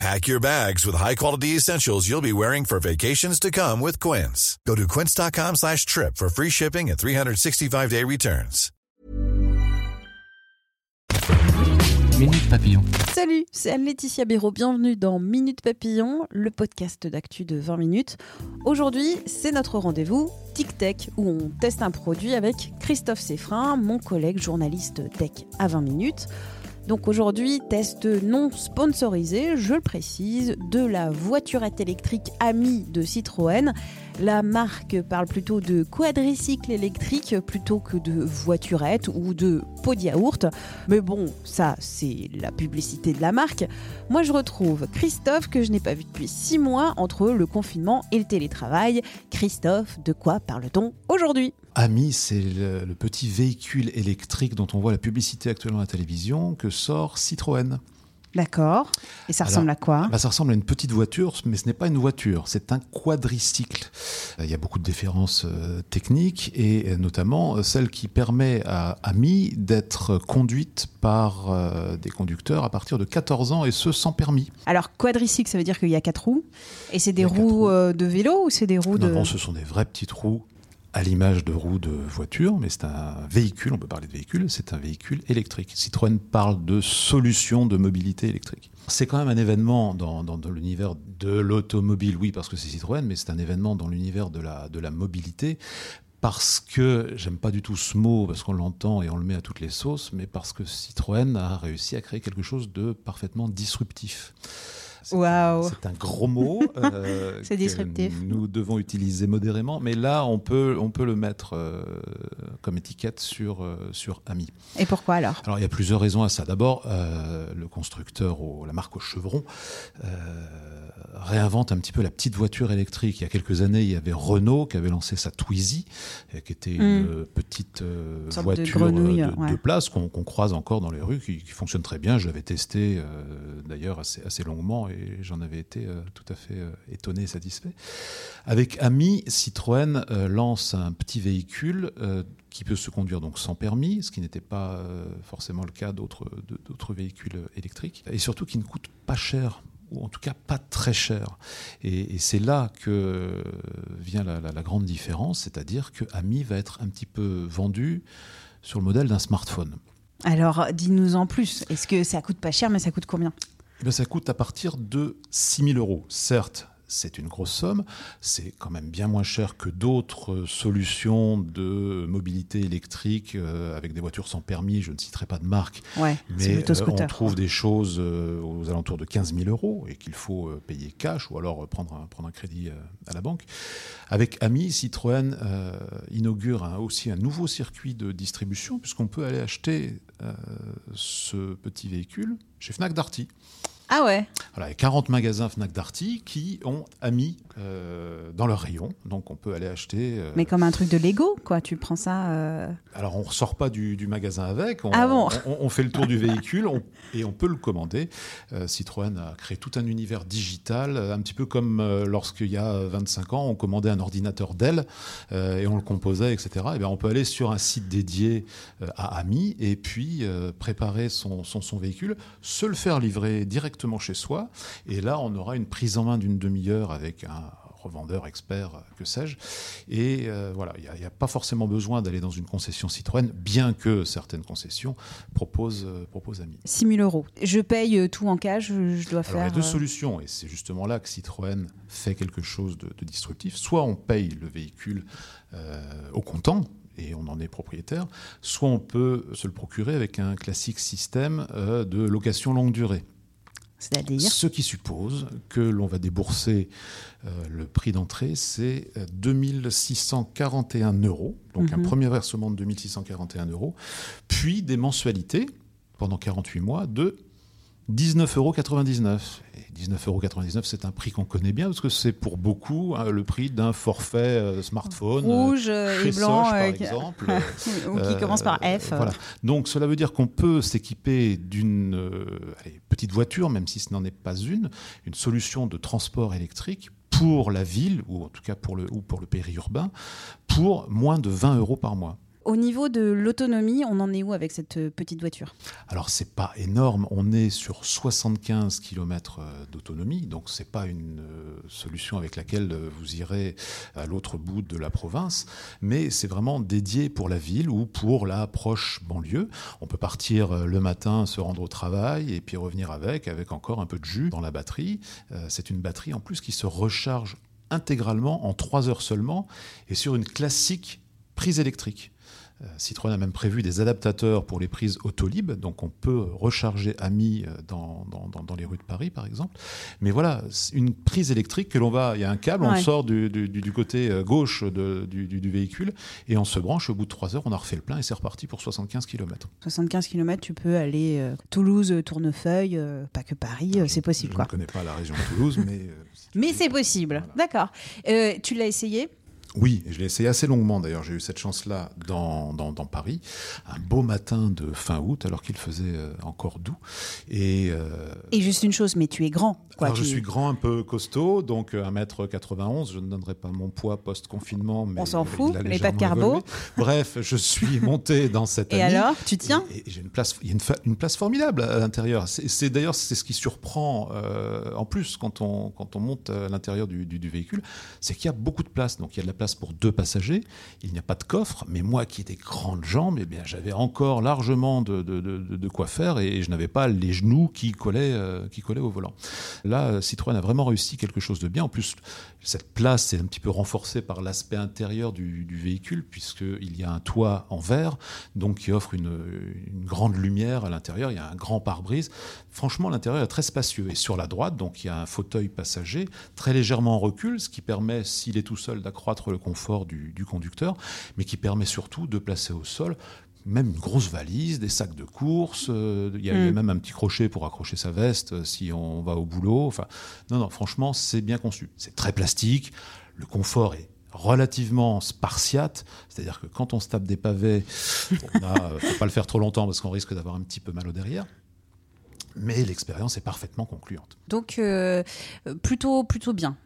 Pack your bags with high-quality essentials you'll be wearing for vacations to come with Quince. Go to quince.com slash trip for free shipping and 365-day returns. Minute Papillon. Salut, c'est Anne-Laetitia Béraud. Bienvenue dans Minute Papillon, le podcast d'actu de 20 minutes. Aujourd'hui, c'est notre rendez-vous Tic Tech où on teste un produit avec Christophe Seffrin, mon collègue journaliste tech à 20 minutes. Donc aujourd'hui, test non sponsorisé, je le précise, de la voiturette électrique amie de Citroën. La marque parle plutôt de quadricycle électrique plutôt que de voiturette ou de pot de yaourt. Mais bon, ça, c'est la publicité de la marque. Moi, je retrouve Christophe que je n'ai pas vu depuis six mois entre le confinement et le télétravail. Christophe, de quoi parle-t-on aujourd'hui? Ami, c'est le, le, petit véhicule électrique dont on voit la publicité actuellement à la télévision que sort Citroën. D'accord. Et ça ressemble Alors, à quoi bah, Ça ressemble à une petite voiture, mais ce n'est pas une voiture, c'est un quadricycle. Il y a beaucoup de différences euh, techniques et euh, notamment celle qui permet à Ami d'être conduite par euh, des conducteurs à partir de 14 ans et ce sans permis. Alors quadricycle, ça veut dire qu'il y a quatre roues et c'est des roues roues. euh, de vélo ou c'est des roues Non, de non, ce sont des vraies petites roues à l'image de roues de voiture, mais c'est un véhicule, on peut parler de véhicule, c'est un véhicule électrique. Citroën parle de solutions de mobilité électrique. C'est quand même un événement dans, l'univers de l'automobile, oui, parce que c'est Citroën, mais c'est un événement dans l'univers de la mobilité. Parce que, j'aime pas du tout ce mot, parce qu'on l'entend et on le met à toutes les sauces, mais parce que Citroën a réussi à créer quelque chose de parfaitement disruptif. C'est Waouh. un- c'est un gros mot. euh, C'est que disruptif. Nous devons utiliser modérément, mais là, on peut, on peut le mettre euh, comme étiquette sur, euh, sur Ami. Et pourquoi alors? Alors, il y a plusieurs raisons à ça. D'abord, le constructeur, au- la marque au chevron, réinvente un petit peu la petite voiture électrique. Il y a quelques années, il y avait Renault qui avait lancé sa Twizy, euh, qui était une petite euh, Une sorte de voiture euh, de, ouais. de place qu'on croise encore dans les rues, qui, qui fonctionne très bien. Je l'avais testé euh, d'ailleurs assez, assez longuement et j'en avais été euh, tout à fait euh, étonné et satisfait. Avec Ami, Citroën euh, lance un petit véhicule euh, qui peut se conduire donc sans permis, ce qui n'était pas euh, forcément le cas de- d'autres véhicules électriques, et surtout qui ne coûte pas cher ou en tout cas pas très cher. Et, et c'est là que vient la, la- la grande différence, c'est-à-dire que Ami va être un petit peu vendu sur le modèle d'un smartphone. Alors dis-nous en plus. Est-ce que ça coûte pas cher mais ça coûte combien? Eh bien, ça coûte à partir de 6 000 euros. Certes, c'est une grosse somme, c'est quand même bien moins cher que d'autres solutions de mobilité électrique euh, avec des voitures sans permis, je ne citerai pas de marque, Ouais, mais plutôt euh, on trouve des choses euh, aux alentours de 15 000 euros et qu'il faut euh, payer cash ou alors euh, prendre un, prendre un crédit euh, à la banque. Avec Ami, Citroën euh, inaugure un- aussi un nouveau circuit de distribution puisqu'on peut aller acheter euh, ce petit véhicule chez Fnac Darty. Ah ouais. Voilà, il y a 40 magasins Fnac Darty qui ont Ami euh, dans leur rayon, donc on peut aller acheter. euh, Mais comme un truc de Lego quoi. Tu prends ça. euh, alors, on ne ressort pas du, du magasin avec. On, Ah bon on, on fait le tour du véhicule on- et on peut le commander. Citroën a créé tout un univers digital, un petit peu comme lorsqu'il y a 25 ans, on commandait un ordinateur Dell et on le composait, etc. Et bien, on peut aller sur un site dédié à Ami et puis préparer son, son, son véhicule, se le faire livrer directement chez soi. Et là, on aura une prise en main d'une demi-heure avec un revendeur expert, que sais-je. Et euh, voilà, il n'y a, pas forcément besoin d'aller dans une concession Citroën, bien que certaines concessions proposent, euh, proposent Ami. 6 000 euros. Je paye euh, tout en cash. Je, je dois Alors, il y faire. a deux euh, solutions, et c'est justement là que Citroën fait quelque chose de, de disruptif. Soit on paye le véhicule euh, au comptant, et on en est propriétaire, soit on peut se le procurer avec un classique système de location longue durée. C'est-à-dire Ce qui suppose que l'on va débourser euh, le prix d'entrée, c'est euh, 2641 euros, donc un Mhm. premier versement de 2641 euros, puis des mensualités pendant 48 mois de 19,99 euros. Et 19,99 euros, c'est un prix qu'on connaît bien parce que c'est pour beaucoup hein, le prix d'un forfait euh, smartphone. Rouge euh, chez et blanc. Soch, par euh, exemple. ou qui Euh, commence par F. Voilà. Donc cela veut dire qu'on peut s'équiper d'une euh, petite voiture, même si ce n'en est pas une, une solution de transport électrique pour la ville, ou en tout cas pour le, ou pour le périurbain, pour moins de 20 euros par mois. Au niveau de l'autonomie, on en est où avec cette euh, petite voiture? Alors c'est pas énorme, on est sur 75 km d'autonomie, donc c'est pas une euh, solution avec laquelle euh, vous irez à l'autre bout de la province, mais c'est vraiment dédié pour la ville ou pour la proche banlieue. On peut partir euh, le matin, se rendre au travail et puis revenir avec, avec encore un peu de jus dans la batterie. Euh, C'est une batterie en plus qui se recharge intégralement en 3 heures seulement et sur une classique prise électrique. Euh, Citroën a même prévu des adaptateurs pour les prises Autolib, donc on peut recharger AMI euh, dans, dans, les rues de Paris, par exemple. Mais voilà, une prise électrique que l'on va, il y a un câble, on Ouais. sort du, du- du- du côté euh, gauche de- du, véhicule et on se branche. Au bout de 3 heures, on a refait le plein et c'est reparti pour 75 km. 75 km, tu peux aller euh, Toulouse, Tournefeuille, euh, pas que Paris, euh, c'est possible Je quoi. ne connais pas la région de Toulouse, mais. Mais c'est possible, d'accord. Tu l'as essayé? Oui, je l'ai essayé assez longuement d'ailleurs. J'ai eu cette chance-là dans, dans, dans Paris, un beau matin de fin août, alors qu'il faisait euh, encore doux. Et, euh, Et juste une chose, mais tu es grand. Quoi, alors, je suis grand, un peu costaud, donc euh, 1m91. Je ne donnerai pas mon poids post-confinement. mais On s'en fout, mais pas de carbo. évolué. Bref, je suis monté dans cette Et amie. alors, tu tiens Et, et j'ai une place, il y a une, place formidable à l'intérieur. C'est c'est d'ailleurs c'est ce qui surprend euh, en plus quand on quand on monte à l'intérieur du, du- du véhicule, c'est qu'il y a beaucoup de place. Donc il y a de la place pour deux passagers. Il n'y a pas de coffre, mais moi qui ai des grandes jambes, eh bien j'avais encore largement de- de quoi faire et je n'avais pas les genoux qui collaient euh, qui collaient au volant. Là, euh, Citroën a vraiment réussi quelque chose de bien. En plus, cette place est un petit peu renforcée par l'aspect intérieur du, du véhicule, puisqu'il y a un toit en verre, donc qui offre une, une grande lumière à l'intérieur. Il y a un grand pare-brise. Franchement, l'intérieur est très spacieux. Et sur la droite, donc, il y a un fauteuil passager très légèrement en recul, ce qui permet, s'il est tout seul, d'accroître le confort du, du conducteur, mais qui permet surtout de placer au sol même une grosse valise, des sacs de course. euh, Il y, a- il y a Mm. même un petit crochet pour accrocher sa veste euh, si on va au boulot. Enfin, non, non, franchement, c'est bien conçu. C'est très plastique. Le confort est relativement spartiate, c'est-à-dire que quand on se tape des pavés, on a, euh, faut pas le faire trop longtemps parce qu'on risque d'avoir un petit peu mal au derrière. Mais l'expérience est parfaitement concluante. Donc, euh, plutôt, plutôt bien.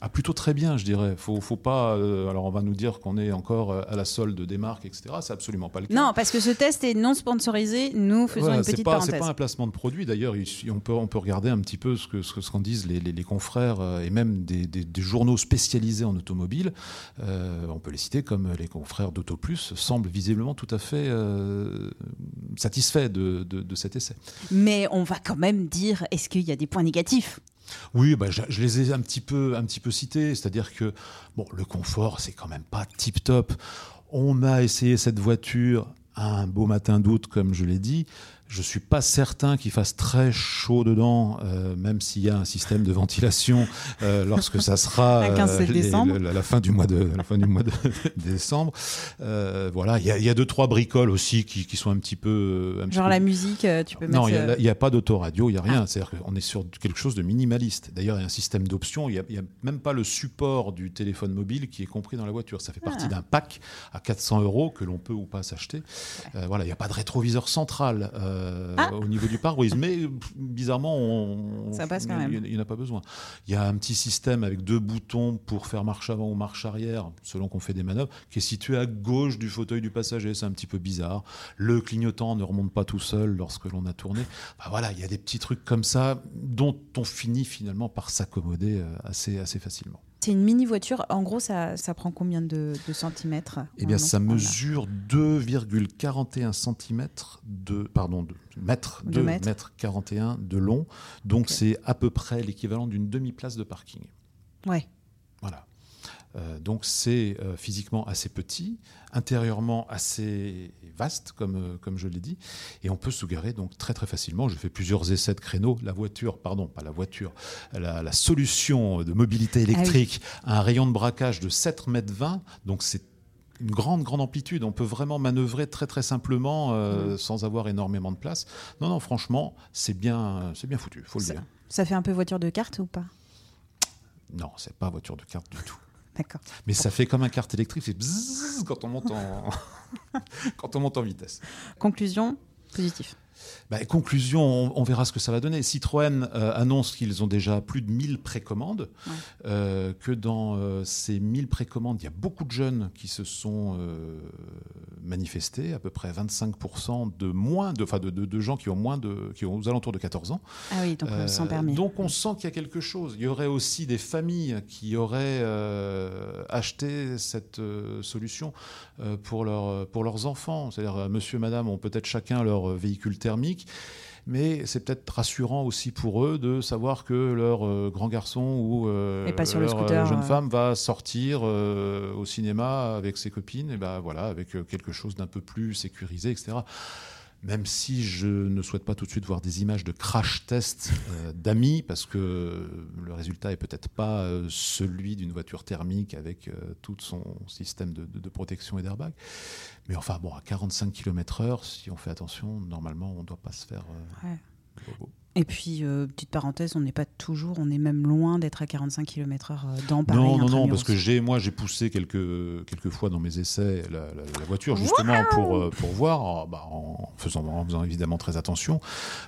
Ah, plutôt très bien, je dirais. Faut, faut pas. euh, alors, on va nous dire qu'on est encore euh, à la solde des marques, etc. C'est absolument pas le cas. Non, parce que ce test est non sponsorisé. Nous faisons Voilà, une c'est petite pas, c'est parenthèse. pas un placement de produit. D'ailleurs, il- on peut, on peut regarder un petit peu ce que ce que- ce qu'en disent les, les- les confrères euh, et même des, des- des journaux spécialisés en automobile. Euh, on peut les citer comme les confrères d'AutoPlus semblent visiblement tout à fait euh, satisfaits de, de- de cet essai. Mais on va quand même dire, est-ce qu'il y a des points négatifs? Oui, bah, je, je les ai un petit peu, un petit peu cités. C'est-à-dire que bon, le confort, c'est quand même pas tip top. On a essayé cette voiture un beau matin d'août, comme je l'ai dit. Je suis pas certain qu'il fasse très chaud dedans, euh, même s'il y a un système de ventilation euh, lorsque ça sera À 15 euh, les- la fin du mois de la fin du mois de décembre. Voilà, il y, a- il y a deux trois bricoles aussi qui, qui sont un petit peu un petit Genre peu la musique, tu peux non, il n'y a, pas d'autoradio, il n'y a rien. C'est-à-dire qu'on est sur quelque chose de minimaliste. D'ailleurs, il y a un système d'options. Il n'y a, même pas le support du téléphone mobile qui est compris dans la voiture. Ça fait partie Ah. d'un pack à 400 euros que l'on peut ou pas s'acheter. Voilà, il n'y a pas de rétroviseur central euh, Ah. au niveau du pare-brise. Mais bizarrement, on, Ça passe quand il- même. Il n'y en a pas besoin. Il y a un petit système avec deux boutons pour faire marche avant ou marche arrière, selon qu'on fait des manœuvres, qui est situé à gauche du fauteuil du passager. C'est un petit peu bizarre. Le clignotant ne remonte pas tout seul lorsque l'on a tourné. Bah voilà, il y a des petits trucs comme ça dont on finit finalement par s'accommoder euh, assez, assez facilement. C'est une mini voiture. En gros, ça, ça prend combien de, de centimètres Eh bien, en ça mesure 2,41 cm de, pardon, de mètres, De 2 mètres. mètres 41 de long. Donc, c'est à peu près l'équivalent d'une demi-place de parking. Ouais. Voilà. Euh, donc c'est euh, physiquement assez petit, intérieurement assez vaste, comme, euh, comme je l'ai dit, et on peut se garer donc très très facilement. J'ai fait plusieurs essais de créneaux. La voiture, pardon, pas la voiture, la, la solution de mobilité électrique a un rayon de braquage de 7,20 m, donc c'est une grande, grande amplitude. On peut vraiment manœuvrer très, très simplement euh, sans avoir énormément de place. Non, non, franchement, c'est bien, c'est bien foutu, faut le Ça- dire. Ça fait un peu voiture de carte ou pas? Non, c'est pas voiture de carte du tout. D'accord. Mais ça fait comme un carte électrique, c'est bzzz quand on monte en, quand on monte en vitesse. Conclusion positif. Bah, conclusion, on, on verra ce que ça va donner. Citroën euh, annonce qu'ils ont déjà plus de 1000 précommandes, Ouais. euh, que dans euh, ces 1000 précommandes, il y a beaucoup de jeunes qui se sont manifestés, à peu près 25% de moins, de, enfin de, de- de gens qui ont moins de, qui ont aux alentours de 14 ans. Ah oui, donc sans Euh, permis. Donc on sent qu'il y a quelque chose. Il y aurait aussi des familles qui auraient acheté cette solution pour, leur, pour leurs enfants. C'est-à-dire, monsieur, madame ont peut-être chacun leur véhicule thermique. Mais c'est peut-être rassurant aussi pour eux de savoir que leur euh, grand garçon ou euh, Et pas sur le leur euh, scooter, jeune euh. femme va sortir au cinéma avec ses copines, et ben voilà, avec quelque chose d'un peu plus sécurisé, etc. Même si je ne souhaite pas tout de suite voir des images de crash test euh, d'amis, parce que le résultat est peut-être pas euh, celui d'une voiture thermique avec euh, tout son système de, de- de protection et d'airbag. Mais enfin, bon, à 45 km/h, si on fait attention, normalement, on ne doit pas se faire. Ouais. Et puis, euh, petite parenthèse, on n'est pas toujours, on est même loin d'être à 45 km/h dans Paris. Non, non, non, parce que j'ai, moi, j'ai poussé quelques, quelques fois dans mes essais la, la- la voiture, justement pour, euh, pour voir, en, bah, en faisant, en faisant évidemment très attention.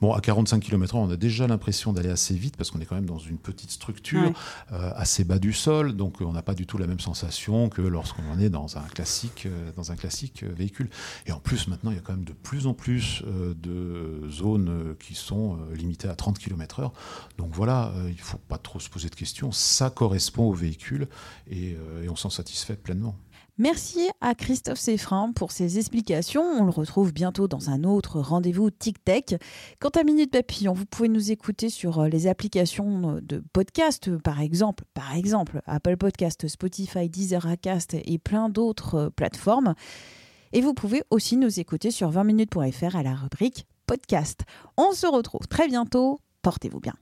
Bon, à 45 km/h, on a déjà l'impression d'aller assez vite parce qu'on est quand même dans une petite structure, Ouais. euh, assez bas du sol, donc euh, on n'a pas du tout la même sensation que lorsqu'on est dans un classique, euh, dans un classique euh, véhicule. Et en plus, maintenant, il y a quand même de plus en plus euh, de zones euh, qui sont euh, à 30 km/h. Donc voilà, euh, il ne faut pas trop se poser de questions. Ça correspond au véhicule et, euh, et on s'en satisfait pleinement. Merci à Christophe Seffrin pour ses explications. On le retrouve bientôt dans un autre rendez-vous TicTech. Quant à Minute Papillon, vous pouvez nous écouter sur euh, les applications de podcast, par exemple, par exemple Apple Podcast, Spotify, Deezer, Acast et plein d'autres plateformes. Et vous pouvez aussi nous écouter sur 20minutes.fr à la rubrique podcast. On se retrouve très bientôt. Portez-vous bien.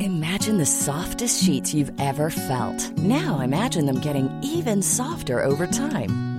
Imagine the softest sheets you've ever felt. Now imagine them getting even softer over time.